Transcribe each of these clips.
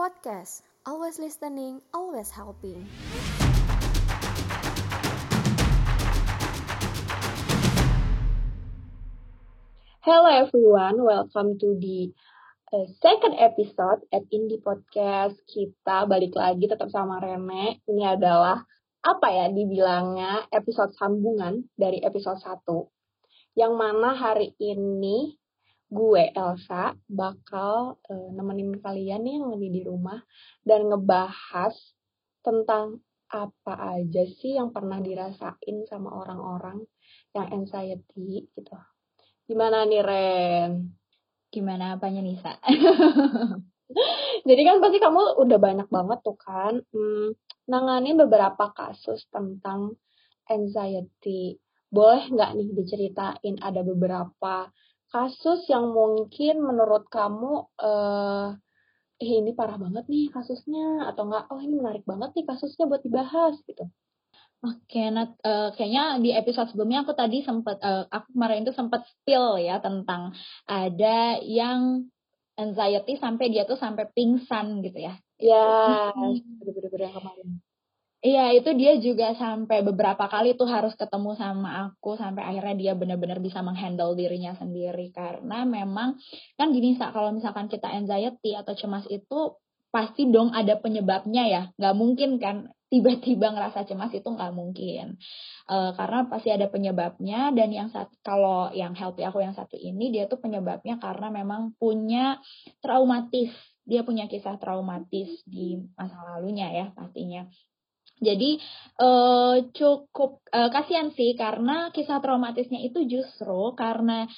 Podcast, always listening, always helping. Hello everyone, welcome to the uh, second episode at Indie Podcast. Kita balik lagi tetap sama Rene. Ini adalah apa ya dibilangnya episode sambungan dari episode 1. Yang mana hari ini gue Elsa bakal uh, nemenin kalian nih yang lagi di rumah dan ngebahas tentang apa aja sih yang pernah dirasain sama orang-orang yang anxiety gitu. Gimana nih Ren? Gimana apanya Nisa? Jadi kan pasti kamu udah banyak banget tuh kan hmm, nanganin beberapa kasus tentang anxiety. Boleh nggak nih diceritain ada beberapa kasus yang mungkin menurut kamu eh eh ini parah banget nih kasusnya atau enggak oh ini menarik banget nih kasusnya buat dibahas gitu. Oke, nah uh, kayaknya di episode sebelumnya aku tadi sempat uh, aku kemarin itu sempat spill ya tentang ada yang anxiety sampai dia tuh sampai pingsan gitu ya. Ya, bener-bener yang kemarin. Iya, itu dia juga sampai beberapa kali tuh harus ketemu sama aku sampai akhirnya dia benar-benar bisa menghandle dirinya sendiri karena memang kan gini Sa, kalau misalkan kita anxiety atau cemas itu pasti dong ada penyebabnya ya. Nggak mungkin kan tiba-tiba ngerasa cemas itu nggak mungkin. Uh, karena pasti ada penyebabnya dan yang saat kalau yang healthy aku yang satu ini dia tuh penyebabnya karena memang punya traumatis. Dia punya kisah traumatis di masa lalunya ya pastinya. Jadi uh, cukup uh, kasihan sih karena kisah traumatisnya itu justru karena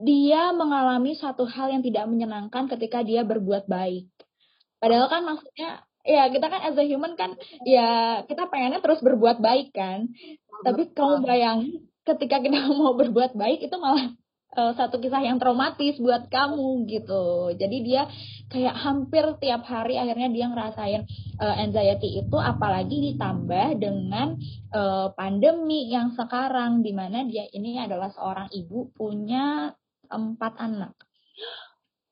dia mengalami satu hal yang tidak menyenangkan ketika dia berbuat baik. Padahal kan maksudnya ya kita kan as a human kan ya kita pengennya terus berbuat baik kan. Tapi kamu bayangin ketika kita mau berbuat baik itu malah uh, satu kisah yang traumatis buat kamu gitu. Jadi dia kayak hampir tiap hari akhirnya dia ngerasain uh, anxiety itu apalagi ditambah dengan uh, pandemi yang sekarang di mana dia ini adalah seorang ibu punya empat anak.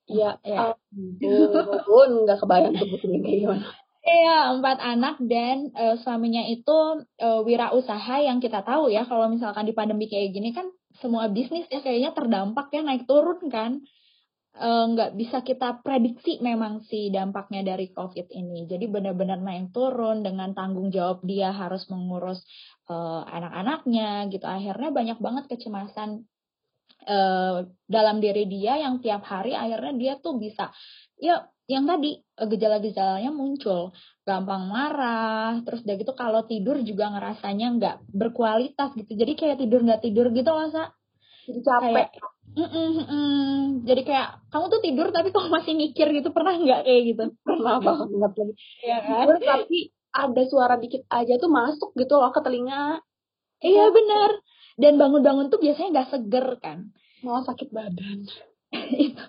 Ya, ya. ampun, nggak kebayang tuh gimana. Iya, empat anak dan uh, suaminya itu uh, wirausaha yang kita tahu ya kalau misalkan di pandemi kayak gini kan semua bisnis ya kayaknya terdampak ya naik turun kan nggak uh, bisa kita prediksi memang sih dampaknya dari COVID ini. Jadi benar-benar naik turun dengan tanggung jawab dia harus mengurus uh, anak-anaknya gitu. Akhirnya banyak banget kecemasan uh, dalam diri dia yang tiap hari akhirnya dia tuh bisa ya yang tadi gejala-gejalanya muncul. Gampang marah terus udah gitu kalau tidur juga ngerasanya nggak berkualitas gitu. Jadi kayak tidur nggak tidur gitu loh sa. Jadi capek. Kayak, mm -mm, mm, jadi kayak kamu tuh tidur tapi kamu masih mikir gitu? Pernah nggak kayak gitu? Pernah banget lagi. Ya kan? Tapi ada suara dikit aja tuh masuk gitu loh ke telinga. Iya benar dan bangun-bangun tuh biasanya nggak seger kan? Malah sakit badan. Itu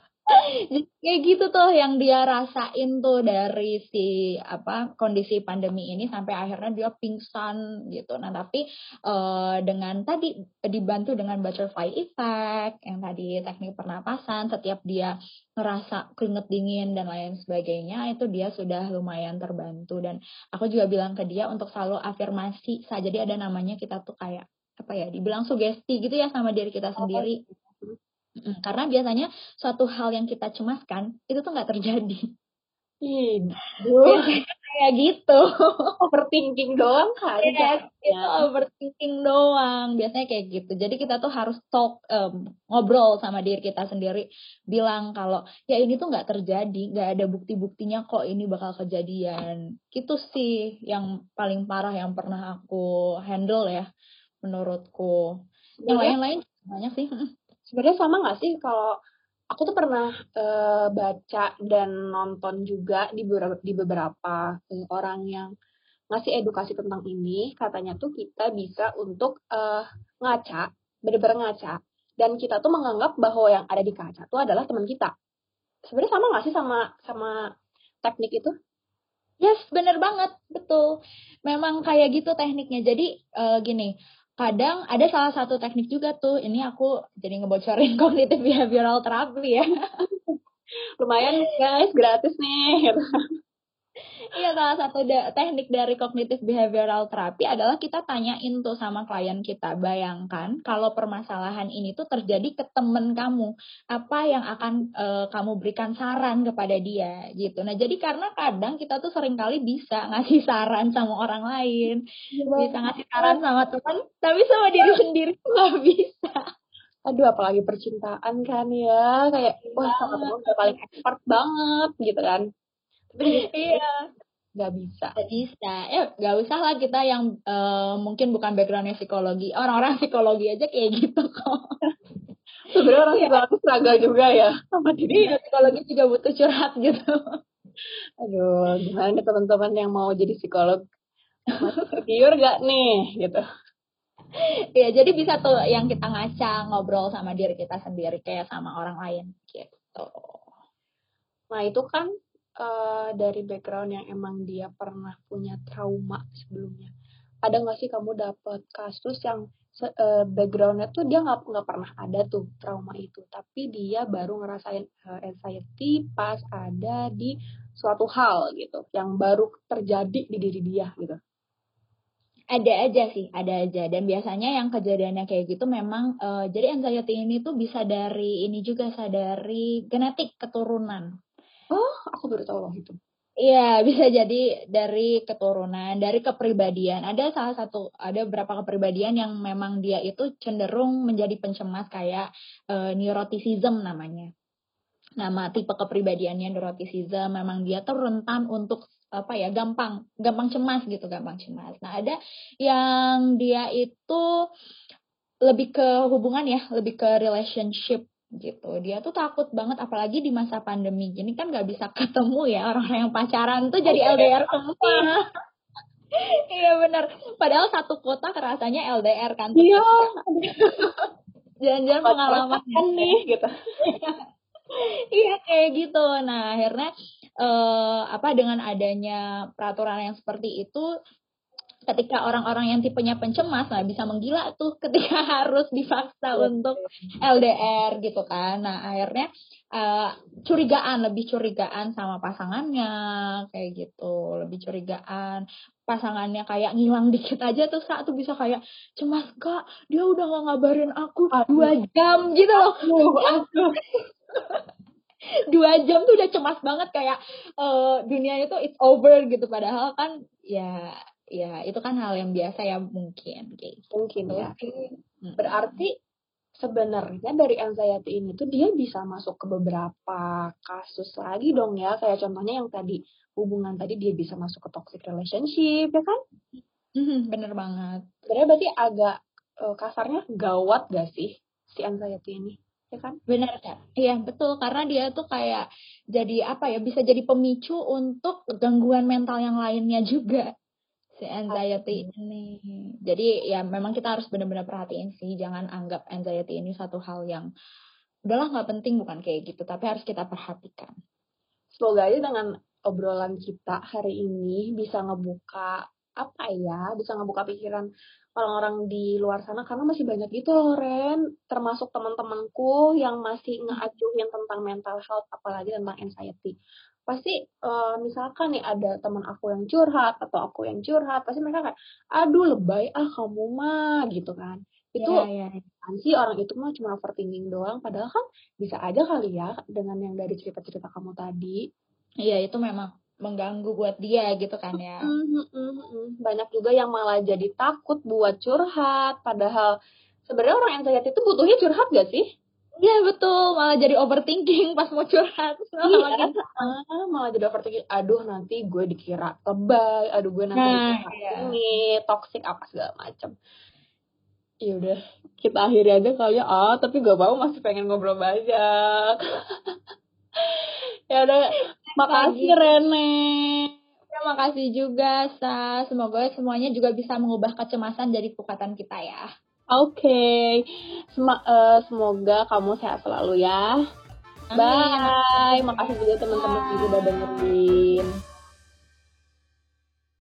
kayak gitu tuh yang dia rasain tuh dari si apa kondisi pandemi ini sampai akhirnya dia pingsan gitu. Nah tapi uh, dengan tadi dibantu dengan butterfly effect yang tadi teknik pernapasan setiap dia ngerasa keringet dingin dan lain sebagainya itu dia sudah lumayan terbantu dan aku juga bilang ke dia untuk selalu afirmasi saja jadi ada namanya kita tuh kayak apa ya dibilang sugesti gitu ya sama diri kita sendiri. Karena biasanya suatu hal yang kita cemaskan itu tuh nggak terjadi. Ih, kayak gitu. Overthinking doang kan? Yes, itu overthinking doang. Biasanya kayak gitu. Jadi kita tuh harus talk, um, ngobrol sama diri kita sendiri. Bilang kalau ya ini tuh nggak terjadi, nggak ada bukti-buktinya kok ini bakal kejadian. Itu sih yang paling parah yang pernah aku handle ya, menurutku. Yang lain-lain banyak sih sebenarnya sama nggak sih? Kalau aku tuh pernah uh, baca dan nonton juga di beberapa di beberapa orang yang ngasih edukasi tentang ini. Katanya tuh kita bisa untuk uh, ngaca bener-bener ngaca. Dan kita tuh menganggap bahwa yang ada di kaca tuh adalah teman kita. Sebenarnya sama nggak sih sama sama teknik itu? Yes bener banget. Betul. Memang kayak gitu tekniknya. Jadi uh, gini kadang ada salah satu teknik juga tuh. Ini aku jadi ngebocorin cognitive behavioral therapy ya. Lumayan guys gratis nih Iya, salah satu da teknik dari cognitive behavioral therapy adalah kita tanyain tuh sama klien kita. Bayangkan kalau permasalahan ini tuh terjadi ke temen kamu, apa yang akan uh, kamu berikan saran kepada dia gitu. Nah, jadi karena kadang kita tuh sering kali bisa ngasih saran sama orang lain, ya, bisa ngasih saran sama teman, tapi sama diri sendiri nggak bisa. Aduh, apalagi percintaan kan ya, kayak wah sama temen udah paling expert banget gitu kan. Tapi iya nggak bisa. Nggak bisa. Ya nggak usah lah kita yang uh, mungkin bukan backgroundnya psikologi. Orang-orang psikologi aja kayak gitu kok. Sebenarnya orang iya. psikologi struggle juga ya. Sama diri ya, psikologi juga butuh curhat gitu. Aduh gimana teman-teman yang mau jadi psikolog? Masih tergiur gak nih? Gitu. Ya jadi bisa tuh yang kita ngaca ngobrol sama diri kita sendiri kayak sama orang lain. Gitu. Nah itu kan uh, dari background yang emang dia pernah punya trauma sebelumnya ada nggak sih kamu dapat kasus yang uh, backgroundnya tuh dia nggak nggak pernah ada tuh trauma itu tapi dia baru ngerasain uh, anxiety pas ada di suatu hal gitu yang baru terjadi di diri dia gitu ada aja sih, ada aja. Dan biasanya yang kejadiannya kayak gitu memang, uh, jadi anxiety ini tuh bisa dari ini juga, dari genetik keturunan. Oh, aku baru tahu loh itu. Iya, bisa jadi dari keturunan, dari kepribadian. Ada salah satu, ada beberapa kepribadian yang memang dia itu cenderung menjadi pencemas kayak uh, neuroticism namanya. Nama tipe kepribadiannya neuroticism, memang dia tuh rentan untuk apa ya, gampang, gampang cemas gitu, gampang cemas. Nah, ada yang dia itu lebih ke hubungan ya, lebih ke relationship gitu. Dia tuh takut banget apalagi di masa pandemi gini kan nggak bisa ketemu ya orang-orang yang pacaran tuh jadi LDR semua. Iya benar. Padahal satu kota kerasanya LDR kan. Iya. Jangan-jangan pengalaman. kan nih gitu. Iya kayak gitu. Nah akhirnya eh, apa dengan adanya peraturan yang seperti itu ketika orang-orang yang tipenya pencemas nah bisa menggila tuh ketika harus dipaksa untuk LDR gitu kan. Nah, akhirnya uh, curigaan, lebih curigaan sama pasangannya kayak gitu, lebih curigaan pasangannya kayak ngilang dikit aja tuh saat tuh bisa kayak cemas kak dia udah gak ngabarin aku dua jam gitu loh. Dua jam tuh udah cemas banget kayak uh, dunia itu it's over gitu. Padahal kan ya ya itu kan hal yang biasa ya mungkin kayak gitu. mungkin ya hmm. berarti sebenarnya dari anxiety ini tuh dia bisa masuk ke beberapa kasus lagi dong ya. Kayak contohnya yang tadi hubungan tadi dia bisa masuk ke toxic relationship ya kan? Hmm, bener banget. Sebenarnya berarti agak uh, kasarnya gawat gak sih si anxiety ini ya kan? Benar kan iya betul. Karena dia tuh kayak jadi apa ya bisa jadi pemicu untuk gangguan mental yang lainnya juga si anxiety ini. Jadi ya memang kita harus benar-benar perhatiin sih, jangan anggap anxiety ini satu hal yang udahlah nggak penting. Bukan kayak gitu, tapi harus kita perhatikan. Semoga aja dengan obrolan kita hari ini bisa ngebuka apa ya, bisa ngebuka pikiran orang-orang di luar sana. Karena masih banyak gitu loh Ren, termasuk teman-temanku yang masih ngeajuin tentang mental health apalagi tentang anxiety pasti uh, misalkan nih ada teman aku yang curhat atau aku yang curhat pasti mereka kayak aduh lebay ah kamu mah gitu kan. Itu ya, ya. kan sih? Orang itu mah cuma overthinking doang padahal kan bisa aja kali ya dengan yang dari cerita-cerita kamu tadi. Iya itu memang mengganggu buat dia gitu kan ya. Banyak juga yang malah jadi takut buat curhat padahal sebenarnya orang yang anxiety itu butuhnya curhat gak sih Iya betul, malah jadi overthinking pas mau curhat. Iya, malah jadi overthinking. Aduh nanti gue dikira lebay, aduh gue nanti nah, iya. ini toxic apa segala macam. Ya udah, kita akhiri aja kali ya. Ah, tapi gak mau masih pengen ngobrol banyak. ya udah, makasih Rene. Terima kasih juga, Sa. Semoga semuanya juga bisa mengubah kecemasan jadi kekuatan kita ya. Oke, okay. Sem uh, semoga kamu sehat selalu ya. Amin. Bye. Makasih juga teman-teman udah dengerin.